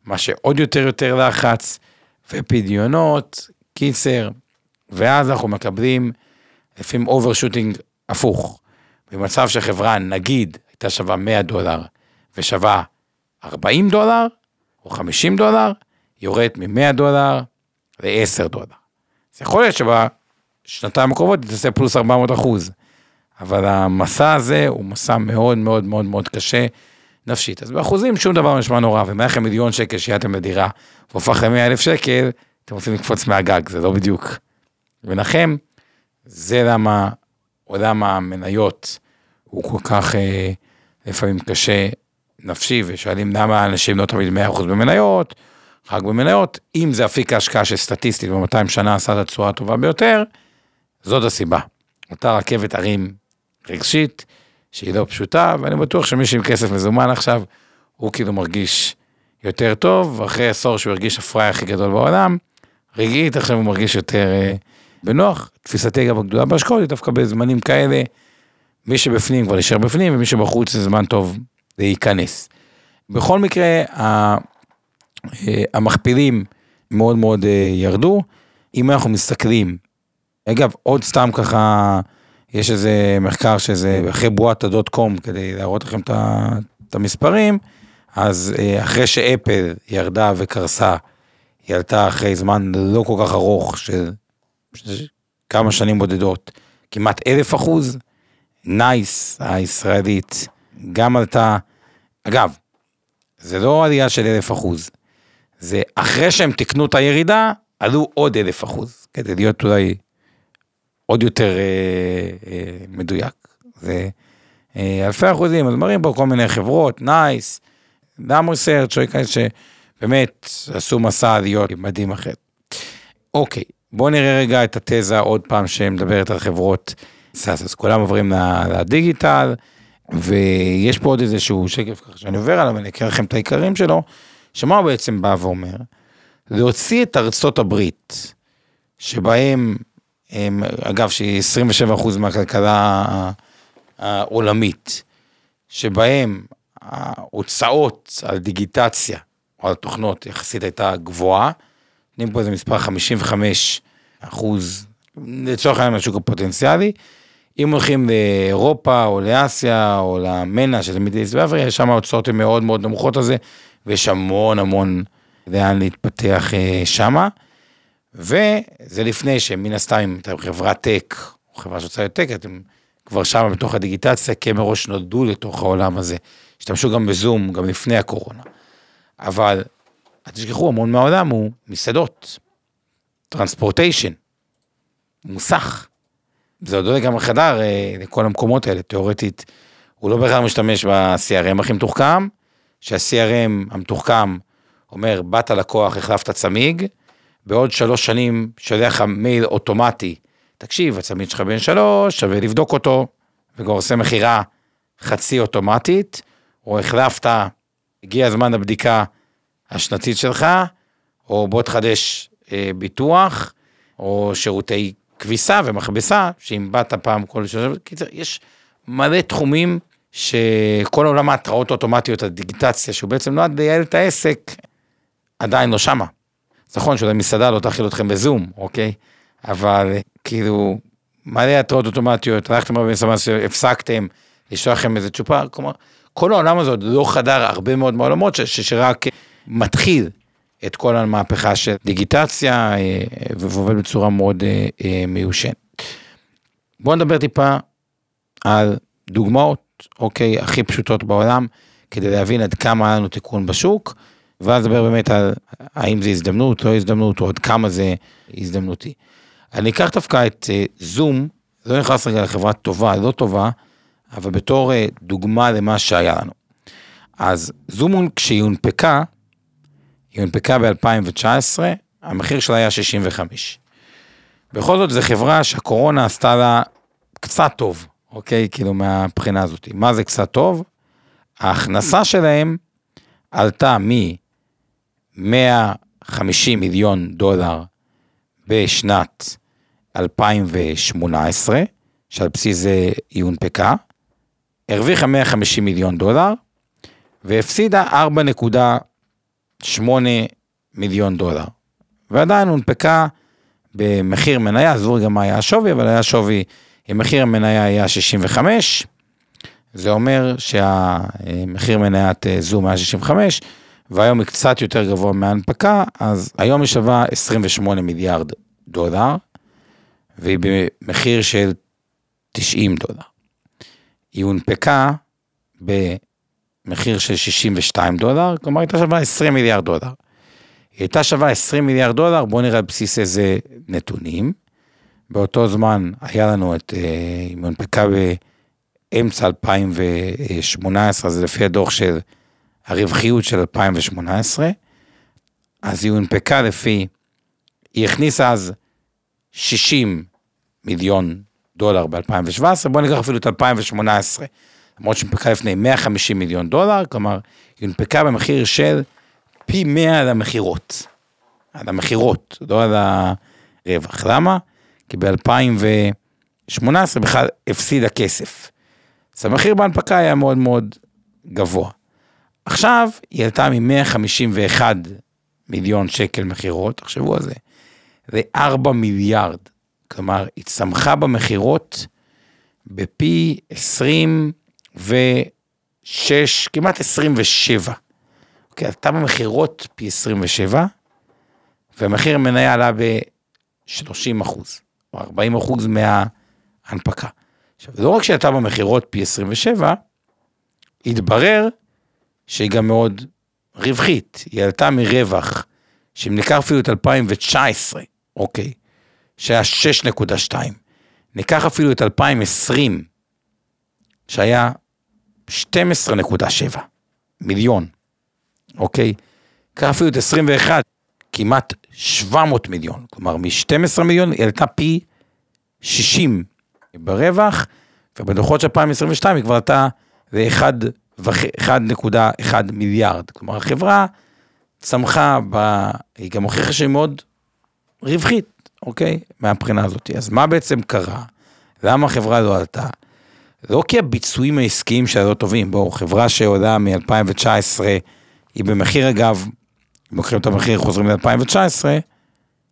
מה שעוד יותר יותר לחץ, ופדיונות, קיצר, ואז אנחנו מקבלים לפעמים overshooting הפוך. במצב שחברה נגיד הייתה שווה 100 דולר ושווה 40 דולר או 50 דולר, יורדת מ-100 דולר ל-10 דולר. אז יכול להיות שבשנתיים הקרובות היא תעשה פלוס 400 אחוז. אבל המסע הזה הוא מסע מאוד מאוד מאוד מאוד קשה נפשית. אז באחוזים שום דבר נשמע נורא, ומה לכם מיליון שקל שהייתם לדירה, והופך ל-100 אלף שקל, אתם רוצים לקפוץ מהגג, זה לא בדיוק ונחם. זה למה עולם המניות הוא כל כך אה, לפעמים קשה נפשי, ושואלים למה אנשים לא תמיד 100% במניות, רק במניות, אם זה אפיק ההשקעה שסטטיסטית ב-200 שנה עשה את התשואה הטובה ביותר, זאת הסיבה. אותה רכבת הרים רגשית, שהיא לא פשוטה, ואני בטוח שמי שעם כסף מזומן עכשיו, הוא כאילו מרגיש יותר טוב, ואחרי עשור שהוא הרגיש הפראי הכי גדול בעולם, רגעית עכשיו הוא מרגיש יותר אה, בנוח. תפיסתי גם הגדולה בהשקעות היא דווקא בזמנים כאלה, מי שבפנים כבר נשאר בפנים, ומי שבחוץ זה זמן טוב להיכנס. בכל מקרה, המכפילים מאוד מאוד אה, ירדו. אם אנחנו מסתכלים, אגב, עוד סתם ככה, יש איזה מחקר שזה אחרי בועת הדוט קום, כדי להראות לכם את המספרים, אז אה, אחרי ש Apple ירדה וקרסה, היא עלתה אחרי זמן לא כל כך ארוך של כמה שנים בודדות, כמעט אלף אחוז, נייס הישראלית גם עלתה, אגב, זה לא עלייה של אלף אחוז, זה אחרי שהם תיקנו את הירידה, עלו עוד אלף אחוז, כדי להיות אולי עוד יותר אה, אה, מדויק. זה אה, אלפי אחוזים, אז מראים פה כל מיני חברות, נייס, Lam Research או כאלה שבאמת עשו מסע עליות מדהים אחר. אוקיי, בואו נראה רגע את התזה עוד פעם שמדברת על חברות SaaS, אז כולם עוברים לדיגיטל, ויש פה עוד איזשהו שקף ככה שאני עובר עליו, אני אקרא לכם את העיקרים שלו, שמה הוא בעצם בא ואומר? להוציא את ארצות הברית, שבהם, הם, אגב, שהיא 27% מהכלכלה העולמית, שבהם ההוצאות על דיגיטציה או על תוכנות יחסית הייתה גבוהה, נותנים פה איזה מספר 55 אחוז, לצורך העניין מהשוק הפוטנציאלי. אם הולכים לאירופה או לאסיה או למנה, שזה מידיס ואפריקה, שם ההוצאות הן מאוד מאוד נמוכות על זה, ויש המון המון לאן להתפתח אה, שמה. וזה לפני שמן הסתם אם אתם חברת טק, או חברה שרוצה להיות טק, אתם כבר שם בתוך הדיגיטציה, כי הם מראש נולדו לתוך העולם הזה. השתמשו גם בזום, גם לפני הקורונה. אבל, אל תשכחו, המון מהעולם הוא מסעדות, טרנספורטיישן, מוסך. זה עוד לא לגמרי חדר אה, לכל המקומות האלה, תיאורטית. הוא לא בהכרח משתמש ב-CRM הכי מתוחכם, שה-CRM המתוחכם אומר, באת לקוח, החלפת צמיג, בעוד שלוש שנים שולח לך מייל אוטומטי, תקשיב, הצמיד שלך בן שלוש, שווה לבדוק אותו, וכבר עושה מכירה חצי אוטומטית, או החלפת, הגיע הזמן לבדיקה השנתית שלך, או בוא תחדש אה, ביטוח, או שירותי כביסה ומכבסה, שאם באת פעם כל קיצר, יש מלא תחומים שכל עולם ההתראות האוטומטיות, הדיגיטציה, שהוא בעצם נועד לייעל את העסק, עדיין לא שמה. נכון שאולי מסעדה לא תאכיל אתכם בזום, אוקיי? אבל כאילו, מלא התראות אוטומטיות, הלכתם הרבה מסעדה שהפסקתם, לשלוח לכם איזה צ'ופר, כלומר, כל העולם הזה עוד לא חדר הרבה מאוד מעולמות שרק מתחיל את כל המהפכה של דיגיטציה אה, ועובד בצורה מאוד אה, אה, מיושנת. בואו נדבר טיפה על דוגמאות, אוקיי, הכי פשוטות בעולם, כדי להבין עד כמה היה לנו תיקון בשוק, ואז נדבר באמת על האם זה הזדמנות, לא הזדמנות, או עד כמה זה הזדמנותי. אני אקח דווקא את זום, לא נכנס רגע לחברה טובה, לא טובה, אבל בתור דוגמה למה שהיה לנו. אז זום כשהיא הונפקה, היא הונפקה ב-2019, המחיר שלה היה 65. בכל זאת, זו חברה שהקורונה עשתה לה קצת טוב, אוקיי? כאילו, מהבחינה הזאת. מה זה קצת טוב? ההכנסה שלהם עלתה מ-150 מיליון דולר בשנת 2018, שעל בסיס זה היא הונפקה, הרוויחה 150 מיליון דולר, והפסידה 8 מיליון דולר. ועדיין הונפקה במחיר מניה, עזבו רגע מה היה השווי, אבל היה שווי, אם מחיר המניה היה 65, זה אומר שהמחיר מניית אה, זום היה 65, והיום היא קצת יותר גבוה מההנפקה, אז היום היא שווה 28 מיליארד דולר, והיא במחיר של 90 דולר. היא הונפקה ב... מחיר של 62 דולר, כלומר הייתה שווה 20 מיליארד דולר. היא הייתה שווה 20 מיליארד דולר, בואו נראה על בסיס איזה נתונים. באותו זמן היה לנו את, היא מונפקה באמצע 2018, זה לפי הדוח של הרווחיות של 2018, אז היא הונפקה לפי, היא הכניסה אז 60 מיליון דולר ב-2017, בואו ניקח אפילו את 2018. למרות שהונפקה לפני 150 מיליון דולר, כלומר, היא הונפקה במחיר של פי 100 על המכירות. על המכירות, לא על הרווח. למה? כי ב-2018 בכלל הפסידה כסף. אז המחיר בהנפקה היה מאוד מאוד גבוה. עכשיו היא עלתה מ-151 מיליון שקל מכירות, תחשבו על זה, ל-4 מיליארד. כלומר, היא צמחה במכירות בפי 20 ושש, כמעט 27. אוקיי, עלתה במכירות פי 27, והמחיר המניה עלה ב-30 אחוז, 40 אחוז מההנפקה. עכשיו, לא רק שעלתה במכירות פי 27, התברר שהיא גם מאוד רווחית. היא עלתה מרווח, שאם ניקח אפילו את 2019, אוקיי, שהיה 6.2, ניקח אפילו את 2020, שהיה 12.7 מיליון, אוקיי? קח אפילו את 21, כמעט 700 מיליון, כלומר מ-12 מיליון היא עלתה פי 60 ברווח, ובדוחות של 2022 היא כבר עלתה ל-1.1 מיליארד. כלומר, החברה צמחה, ב... היא גם הוכיחה שהיא מאוד רווחית, אוקיי? מהבחינה הזאת. אז מה בעצם קרה? למה החברה לא עלתה? לא כי הביצועים העסקיים שלה לא טובים, בואו, חברה שעולה מ-2019, היא במחיר אגב, לוקחים את המחיר חוזרים ל-2019,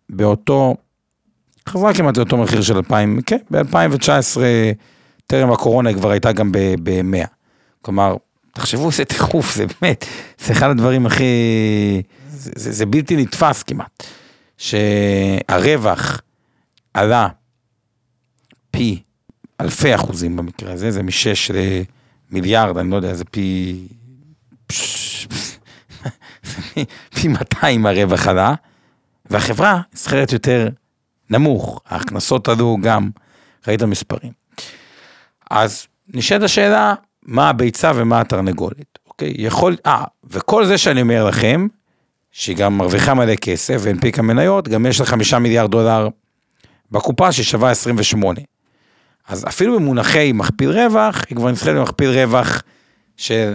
באותו, חברה כמעט לאותו מחיר של 2000, כן, ב-2019, טרם הקורונה היא כבר הייתה גם ב-100. כלומר, תחשבו איזה תכוף, זה באמת, זה אחד הדברים הכי, זה, זה, זה בלתי נתפס כמעט, שהרווח עלה פי אלפי אחוזים במקרה הזה, זה משש למיליארד, אני לא יודע, זה פי... פי 200 הרווח עלה, והחברה נסחרת יותר נמוך, ההכנסות עלו גם, ראית מספרים. אז נשאלת השאלה, מה הביצה ומה התרנגולת, אוקיי? יכול, אה, וכל זה שאני אומר לכם, שהיא גם מרוויחה מלא כסף והנפיקה מניות, גם יש לה חמישה מיליארד דולר בקופה ששווה 28. אז אפילו במונחי מכפיל רווח, היא כבר נסחרת במכפיל רווח של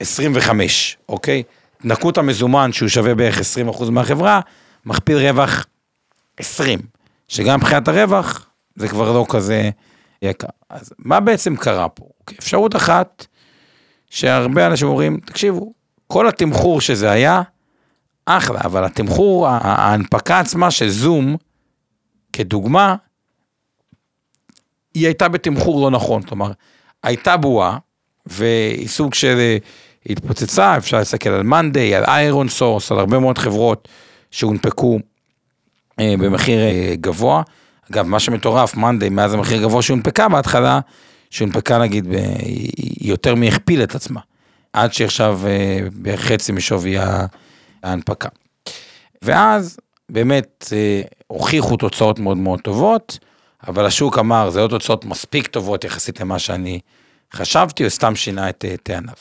25, אוקיי? נקו את המזומן שהוא שווה בערך 20% מהחברה, מכפיל רווח 20, שגם מבחינת הרווח זה כבר לא כזה יקר. אז מה בעצם קרה פה? אפשרות אחת, שהרבה אנשים אומרים, תקשיבו, כל התמחור שזה היה, אחלה, אבל התמחור, ההנפקה עצמה של זום, כדוגמה, היא הייתה בתמחור לא נכון, כלומר, הייתה בועה, והיא סוג של אה, התפוצצה, אפשר להסתכל על מאנדיי, על איירון סורס, על הרבה מאוד חברות שהונפקו אה, במחיר אה, גבוה. אגב, מה שמטורף, מאנדיי, מאז המחיר גבוה שהונפקה בהתחלה, שהונפקה נגיד, ב, היא יותר מהכפילה את עצמה, עד שעכשיו אה, בחצי משווי ההנפקה. ואז באמת אה, הוכיחו תוצאות מאוד מאוד טובות. אבל השוק אמר, זה לא תוצאות מספיק טובות יחסית למה שאני חשבתי, או סתם שינה את אה, טעניו.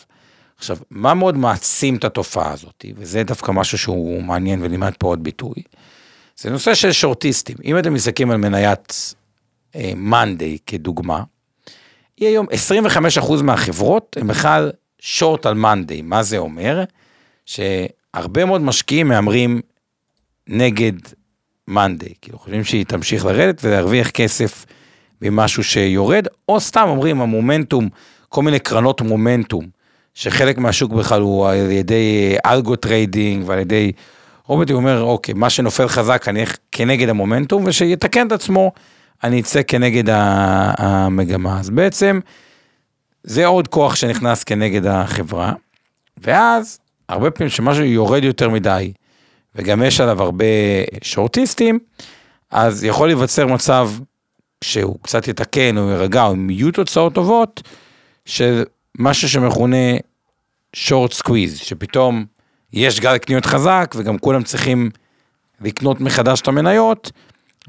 עכשיו, מה מאוד מעצים את התופעה הזאת, וזה דווקא משהו שהוא מעניין ולימד פה עוד ביטוי, זה נושא של שורטיסטים. אם אתם מסתכלים על מניית מאנדיי אה, כדוגמה, היא היום 25% מהחברות הם בכלל שורט על מאנדיי. מה זה אומר? שהרבה מאוד משקיעים מהמרים נגד מאנדיי, כאילו חושבים שהיא תמשיך לרדת ולהרוויח כסף ממשהו שיורד, או סתם אומרים המומנטום, כל מיני קרנות מומנטום, שחלק מהשוק בכלל הוא על ידי algo trading ועל ידי רובוטי אומר, אוקיי, מה שנופל חזק אני אלך כנגד המומנטום, ושיתקן את עצמו, אני אצא כנגד המגמה. אז בעצם, זה עוד כוח שנכנס כנגד החברה, ואז, הרבה פעמים שמשהו יורד יותר מדי, וגם יש עליו הרבה שורטיסטים, אז יכול להיווצר מצב שהוא קצת יתקן או יירגע, אם יהיו תוצאות טובות, של משהו שמכונה short squeeze, שפתאום יש גל קניות חזק וגם כולם צריכים לקנות מחדש את המניות,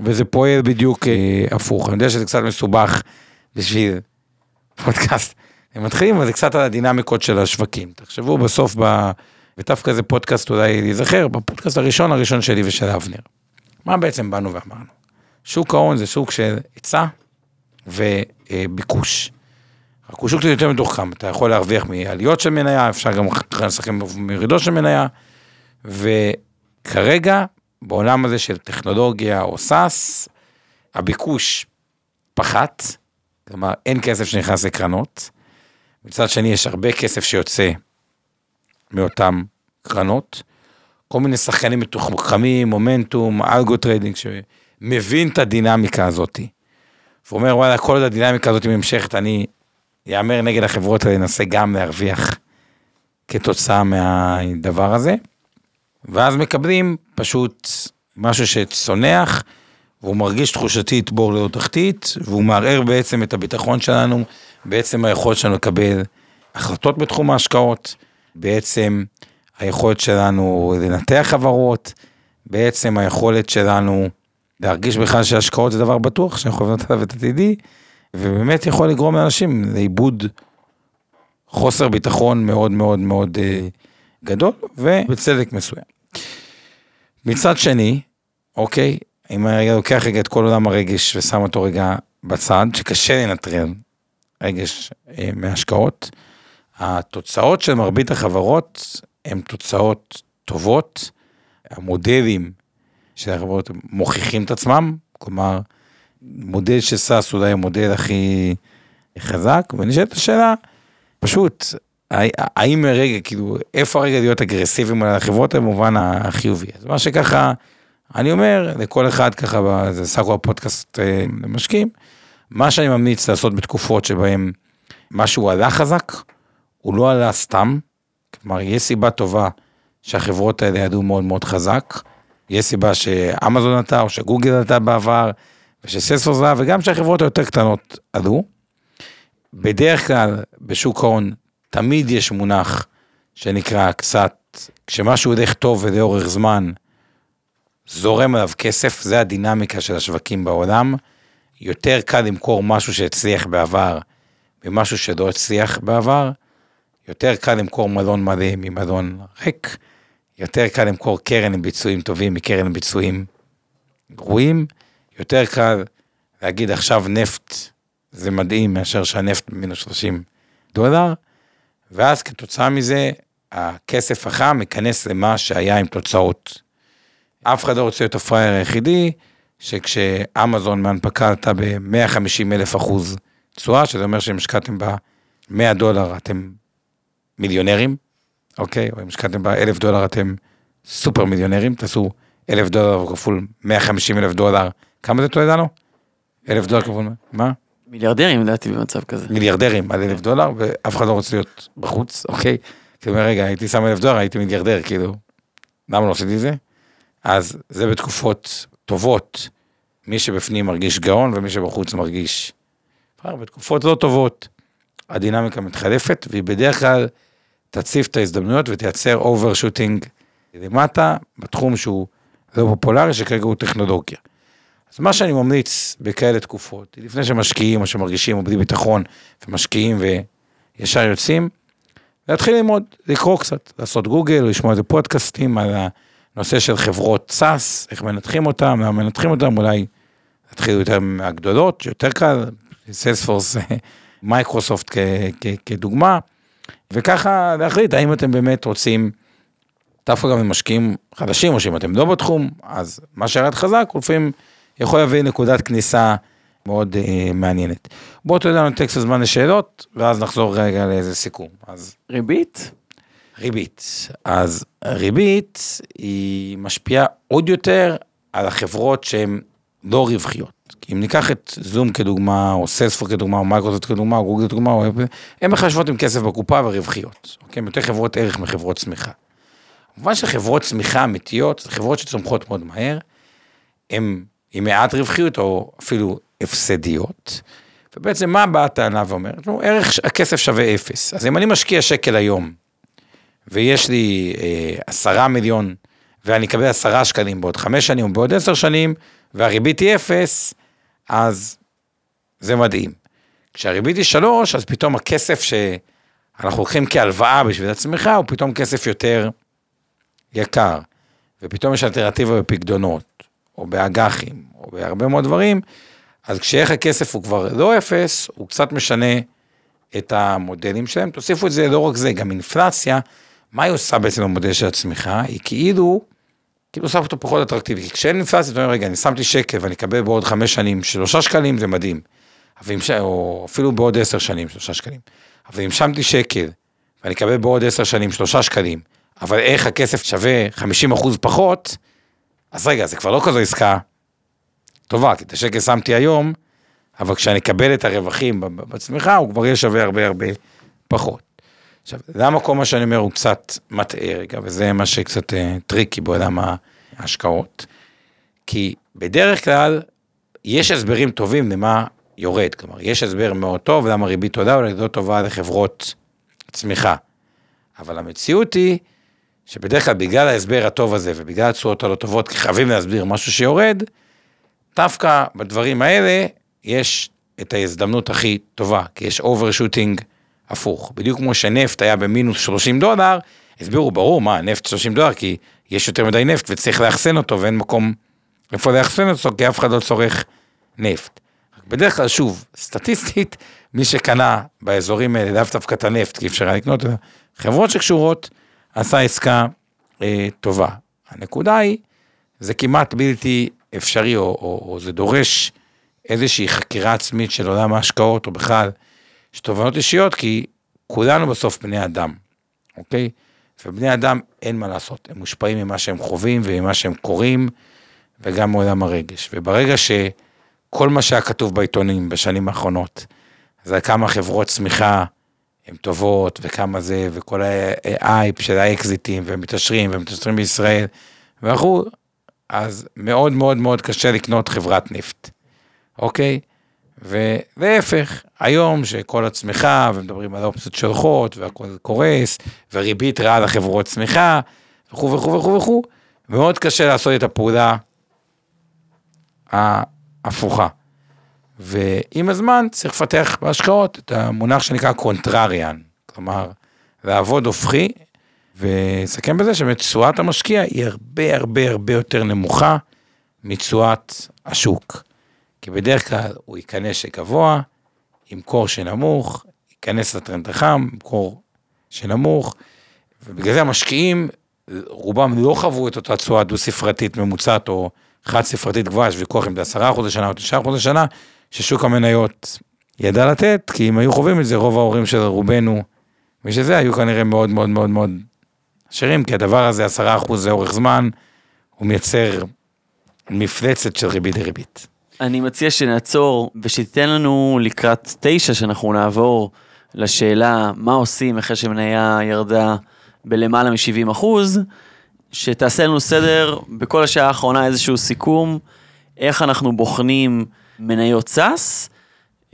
וזה פועל בדיוק אה, הפוך. אני יודע שזה קצת מסובך בשביל פודקאסט. הם מתחילים, אבל זה קצת על הדינמיקות של השווקים. תחשבו בסוף ב... ודווקא זה פודקאסט אולי להיזכר, בפודקאסט הראשון הראשון שלי ושל אבנר. מה בעצם באנו ואמרנו? שוק ההון זה שוק של היצע וביקוש. רק הוא יותר מתוחכם, אתה יכול להרוויח מעליות של מניה, אפשר גם לשחק מירידות של מניה, וכרגע, בעולם הזה של טכנולוגיה או SaaS, הביקוש פחת, כלומר אין כסף שנכנס לקרנות, מצד שני יש הרבה כסף שיוצא מאותן קרנות. כל מיני שחקנים מתוחכמים, מומנטום, algo trading, שמבין את הדינמיקה הזאתי. ואומר, וואלה, כל עוד הדינמיקה הזאת נמשכת, אני אהמר נגד החברות אנסה גם להרוויח כתוצאה מהדבר הזה. ואז מקבלים פשוט משהו שצונח, והוא מרגיש תחושתית בור ללא תחתית, והוא מערער בעצם את הביטחון שלנו, בעצם היכולת שלנו לקבל החלטות בתחום ההשקעות, בעצם היכולת שלנו לנתח חברות, בעצם היכולת שלנו להרגיש בכלל שהשקעות זה דבר בטוח, שאנחנו יכולים לתת עליו את עתידי, ובאמת יכול לגרום לאנשים לאיבוד חוסר ביטחון מאוד מאוד מאוד אה, גדול, ובצדק מסוים. מצד שני, אוקיי, אם אני לוקח רגע את כל עולם הרגש ושם אותו רגע בצד, שקשה לנטרל רגש אה, מהשקעות. התוצאות של מרבית החברות הן תוצאות טובות. המודלים של החברות מוכיחים את עצמם, כלומר, מודל של סאס אולי המודל הכי חזק, ונשאלת השאלה, פשוט, האם הרגע, כאילו, איפה הרגע להיות אגרסיביים על החברות במובן החיובי? אז מה שככה, אני אומר לכל אחד ככה, זה סך הכל הפודקאסט אה, למשקיעים, מה שאני ממליץ לעשות בתקופות שבהם משהו עלה חזק, הוא לא עלה סתם, כלומר, יש סיבה טובה שהחברות האלה ידעו מאוד מאוד חזק, יש סיבה שאמזון עלתה או שגוגל עלתה בעבר, ושסלספורס עלה, וגם שהחברות היותר קטנות עלו. בדרך כלל בשוק ההון תמיד יש מונח שנקרא קצת, כשמשהו הולך טוב ולאורך זמן, זורם עליו כסף, זה הדינמיקה של השווקים בעולם. יותר קל למכור משהו שהצליח בעבר ממשהו שלא הצליח בעבר. יותר קל למכור מלון מלא ממלון ריק. יותר קל למכור קרן עם ביצועים טובים מקרן עם ביצועים גרועים. יותר קל להגיד עכשיו נפט זה מדהים מאשר שהנפט מינוס 30 דולר. ואז כתוצאה מזה הכסף החם ייכנס למה שהיה עם תוצאות. אף אחד לא רוצה להיות הפראייר היחידי, שכשאמזון מהנפקה עלתה ב-150 אלף אחוז תשואה, שזה אומר שאם השקעתם בה 100 דולר אתם מיליונרים, אוקיי? או אם השקעתם בה 1,000 דולר אתם סופר מיליונרים, תעשו 1,000 דולר כפול 150 אלף דולר, כמה זה לנו? 1,000 דולר כפול, מה? מיליארדרים לדעתי במצב כזה. מיליארדרים על 1,000 דולר, ואף אחד לא רוצה להיות בחוץ, אוקיי? כי אומר, רגע, הייתי שם 1,000 דולר, הייתי מיליארדר, כאילו, למה לא עשיתי זה? אז זה בתקופות טובות, מי שבפנים מרגיש גאון ומי שבחוץ מרגיש... בתקופות לא טובות, הדינמיקה מתחלפת, והיא בדרך כלל תציף את ההזדמנויות ותייצר overshooting למטה, בתחום שהוא לא פופולרי, שכרגע הוא טכנולוגיה. אז מה שאני ממליץ בכאלה תקופות, לפני שמשקיעים או שמרגישים או בלי ביטחון ומשקיעים וישר יוצאים, להתחיל ללמוד, לקרוא קצת, לעשות גוגל, לשמוע איזה פודקאסטים על הנושא של חברות SaaS, איך מנתחים אותם, למה מנתחים אותם, אולי להתחיל יותר מהגדולות, יותר קל, סיילספורס, מייקרוסופט כדוגמה, וככה להחליט האם אתם באמת רוצים, דווקא גם עם משקיעים חדשים, או שאם אתם לא בתחום, אז מה שירד חזק, לפעמים יכול להביא נקודת כניסה מאוד אה, מעניינת. בואו תודה לנו טקסט הזמן לשאלות, ואז נחזור רגע לאיזה סיכום. אז... ריבית? ריבית. אז ריבית היא משפיעה עוד יותר על החברות שהן לא רווחיות. אם ניקח את זום כדוגמה, או סלספור כדוגמה, או מייקרוסופט כדוגמה, או גוגל כדוגמה, או הן מחשבות עם כסף בקופה ורווחיות. אוקיי? יותר חברות ערך מחברות צמיחה. כמובן שחברות צמיחה אמיתיות, חברות שצומחות מאוד מהר, הן עם מעט רווחיות, או אפילו הפסדיות. ובעצם מה באה הטענה ואומרת? נו, ערך הכסף שווה אפס. אז אם אני משקיע שקל היום, ויש לי אה, עשרה מיליון, ואני אקבל עשרה שקלים בעוד חמש שנים או בעוד עשר שנים, והריבית היא אפס, אז זה מדהים. כשהריבית היא שלוש, אז פתאום הכסף שאנחנו לוקחים כהלוואה בשביל הצמיחה, הוא פתאום כסף יותר יקר. ופתאום יש אלטרנטיבה בפקדונות, או באג"חים, או בהרבה מאוד דברים, אז כשערך הכסף הוא כבר לא אפס, הוא קצת משנה את המודלים שלהם. תוסיפו את זה, לא רק זה, גם אינפלציה, מה היא עושה בעצם במודל של הצמיחה? היא כאילו, כאילו עושה אותו פחות אטרקטיבי. כי כשאין אינפלציה, אתה אומר, רגע, אני שמתי שקל ואני אקבל בעוד חמש שנים שלושה שקלים, זה מדהים. או אפילו בעוד עשר שנים שלושה שקלים. אבל אם שמתי שקל ואני אקבל בעוד עשר שנים שלושה שקלים, אבל איך הכסף שווה 50 אחוז פחות, אז רגע, זה כבר לא כזו עסקה טובה, כי את השקל שמתי היום, אבל כשאני אקבל את הרווחים בצמיחה, הוא כבר יהיה שווה הרבה הרבה פחות. עכשיו, למה כל מה שאני אומר הוא קצת מטעה רגע, וזה מה שקצת אה, tricky בעולם ההשקעות? כי בדרך כלל יש הסברים טובים למה יורד, כלומר, יש הסבר מאוד טוב למה ריבית עולה או לא טובה לחברות צמיחה. אבל המציאות היא שבדרך כלל בגלל ההסבר הטוב הזה ובגלל התשואות הלא טובות, כי חייבים להסביר משהו שיורד, דווקא בדברים האלה יש את ההזדמנות הכי טובה, כי יש overshooting הפוך. בדיוק כמו שנפט היה במינוס 30 דולר, הסבירו, ברור, מה, נפט 30 דולר, כי יש יותר מדי נפט וצריך לאחסן אותו ואין מקום איפה לאחסן אותו, כי אף אחד לא צורך נפט. בדרך כלל, שוב, סטטיסטית, מי שקנה באזורים האלה, לאו דווקא את הנפט, כי אפשר היה לקנות, חברות שקשורות, עשה עסקה אה, טובה. הנקודה היא, זה כמעט בלתי אפשרי, או, או, או זה דורש איזושהי חקירה עצמית של עולם ההשקעות, או בכלל, יש תובנות אישיות, כי כולנו בסוף בני אדם, אוקיי? ובני אדם, אין מה לעשות, הם מושפעים ממה שהם חווים וממה שהם קוראים, וגם מעולם הרגש. וברגע שכל מה שהיה כתוב בעיתונים בשנים האחרונות, זה כמה חברות צמיחה הן טובות, וכמה זה, וכל האייפ של האקזיטים, ומתעשרים, ומתעשרים בישראל, ואנחנו, אז מאוד מאוד מאוד קשה לקנות חברת נפט, אוקיי? ולהפך, היום שכל הצמיחה, ומדברים על האופציות שהולכות, והכל קורס, וריבית רעה לחברות צמיחה, וכו' וכו' וכו' וכו', מאוד קשה לעשות את הפעולה ההפוכה. ועם הזמן צריך לפתח בהשקעות את המונח שנקרא contrarian, כלומר, לעבוד הופכי, ולסכם בזה שבאמת תשואת המשקיע היא הרבה הרבה הרבה יותר נמוכה מתשואת השוק. כי בדרך כלל הוא ייכנס שגבוה, ימכור שנמוך, ייכנס לטרנד החם, ימכור שנמוך, ובגלל זה המשקיעים, רובם לא חוו את אותה תשואה דו-ספרתית ממוצעת או חד-ספרתית גבוהה, יש ויכוח אם זה 10% לשנה או 9% לשנה, ששוק המניות ידע לתת, כי אם היו חווים את זה, רוב ההורים של רובנו, ושזה היו כנראה מאוד מאוד מאוד מאוד עשירים, כי הדבר הזה, 10% זה אורך זמן, הוא מייצר מפלצת של ריבית דריבית. אני מציע שנעצור ושתיתן לנו לקראת תשע, שאנחנו נעבור לשאלה מה עושים אחרי שמניה ירדה בלמעלה מ-70 אחוז, שתעשה לנו סדר בכל השעה האחרונה איזשהו סיכום, איך אנחנו בוחנים מניות סאס,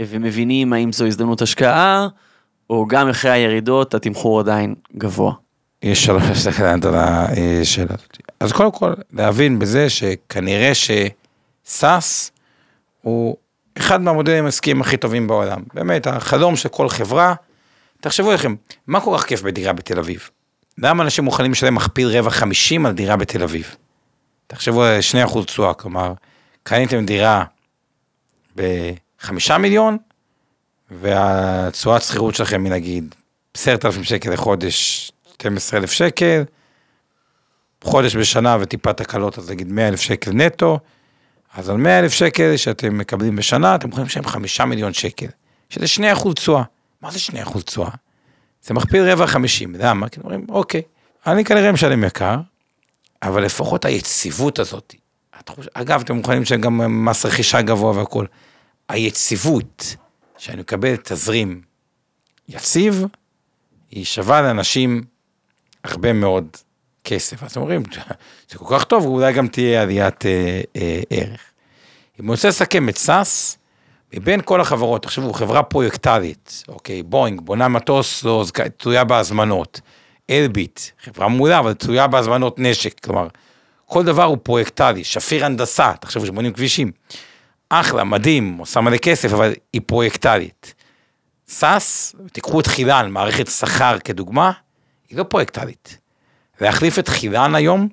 ומבינים האם זו הזדמנות השקעה, או גם אחרי הירידות התמחור עדיין גבוה. יש שלוש הסתכלות על השאלה הזאת. אז קודם כל, להבין בזה שכנראה שסאס הוא אחד מהמודלים העסקיים הכי טובים בעולם. באמת, החלום של כל חברה, תחשבו לכם, מה כל כך כיף בדירה בתל אביב? למה אנשים מוכנים לשלם מכפיל רווח 50 על דירה בתל אביב? תחשבו על 2% תשואה, כלומר, קניתם דירה ב-5 מיליון, והתשואת שכירות שלכם היא נגיד 10,000 שקל לחודש, 12,000 שקל, חודש בשנה וטיפה תקלות, אז נגיד 100,000 שקל נטו, אז על 100,000 שקל שאתם מקבלים בשנה, אתם יכולים לשלם 5 מיליון שקל, שזה 2% תשואה. מה זה 2% תשואה? זה מכפיל רבע 50, למה? כי אומרים, אוקיי, אני כנראה משלם יקר, אבל לפחות היציבות הזאת, אגב, אתם מוכנים שגם מס רכישה גבוה והכול, היציבות שאני מקבל תזרים יציב, היא שווה לאנשים הרבה מאוד כסף. אז אומרים, זה כל כך טוב, אולי גם תהיה עליית אה, אה, ערך. אם אני רוצה לסכם את SaaS, מבין כל החברות, תחשבו, חברה פרויקטלית, אוקיי, בואינג, בונה מטוס, לא, תלויה בהזמנות. אלביט, חברה מעולה, אבל תלויה בהזמנות נשק, כלומר, כל דבר הוא פרויקטלי, שפיר הנדסה, תחשבו שבונים כבישים. אחלה, מדהים, עושה מלא כסף, אבל היא פרויקטלית. SaaS, תיקחו את חילן, מערכת שכר כדוגמה, היא לא פרויקטלית. להחליף את חילן היום,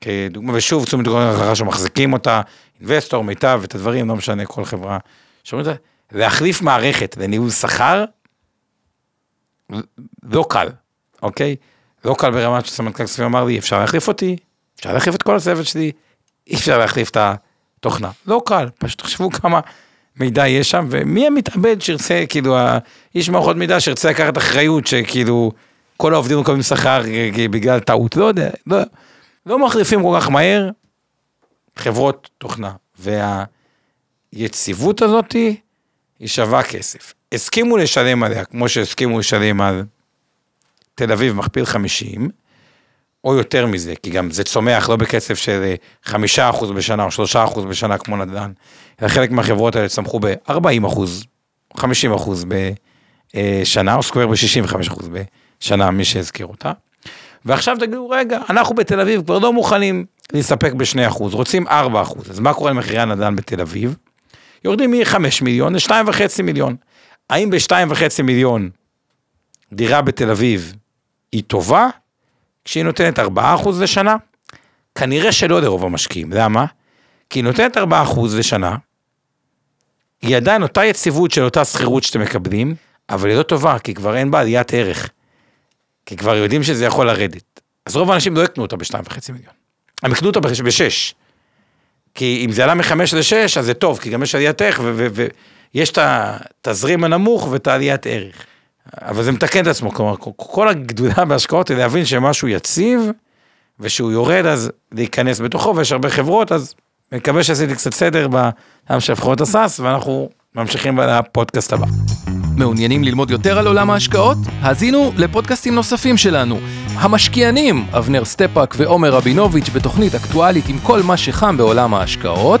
כדוגמה, ושוב, תשומת לב שמחזיקים אותה, אינבסטור, מיטב, את הדברים, לא משנה, כל חברה. שאומרים את זה, להחליף מערכת לניהול שכר, לא קל, אוקיי? לא קל ברמה שסמנכ"ל כספים אמר לי, אפשר להחליף אותי, אפשר להחליף את כל הצוות שלי, אי אפשר להחליף את התוכנה. לא קל, פשוט תחשבו כמה מידע יש שם, ומי המתאבד שירצה, כאילו, האיש מערכות מידע שירצה לקחת אחריות, שכאילו, כל העובדים מקבלים שכר בגלל טעות, לא יודע, לא, לא מחליפים כל כך מהר חברות תוכנה. והיציבות הזאת היא שווה כסף. הסכימו לשלם עליה, כמו שהסכימו לשלם על תל אביב מכפיל 50, או יותר מזה, כי גם זה צומח לא בקצב של 5% בשנה או 3% בשנה כמו נדל"ן, אלא חלק מהחברות האלה צמחו ב-40%, 50% בשנה, או סקוויר ב-65% בשנה, מי שהזכיר אותה. ועכשיו תגידו, רגע, אנחנו בתל אביב כבר לא מוכנים להסתפק ב-2%, רוצים 4%, אז מה קורה למחירי הנדל"ן בתל אביב? יורדים מ-5 מיליון ל-2.5 מיליון. האם ב-2.5 מיליון דירה בתל אביב היא טובה? כשהיא נותנת 4% לשנה? כנראה שלא לרוב המשקיעים, למה? כי היא נותנת 4% לשנה, היא עדיין אותה יציבות של אותה שכירות שאתם מקבלים, אבל היא לא טובה, כי כבר אין בה עליית ערך. כי כבר יודעים שזה יכול לרדת. אז רוב האנשים לא יקנו אותה בשתיים וחצי מיליון. הם יקנו אותה בש- בשש. כי אם זה עלה מחמש לשש, אז זה טוב, כי גם יש עליית ערך, ויש את התזרים הנמוך ואת העליית ערך. אבל זה מתקן את עצמו, כלומר, כל- הגדולה בהשקעות היא להבין שמשהו יציב, ושהוא יורד, אז להיכנס בתוכו, ויש הרבה חברות, אז אני מקווה שעשיתי קצת סדר בעולם של חברות ה SaaS, ואנחנו ממשיכים לפודקאסט הבא. מעוניינים ללמוד יותר על עולם ההשקעות? האזינו לפודקאסטים נוספים שלנו. המשקיענים, אבנר סטפאק ועומר רבינוביץ' בתוכנית אקטואלית עם כל מה שחם בעולם ההשקעות.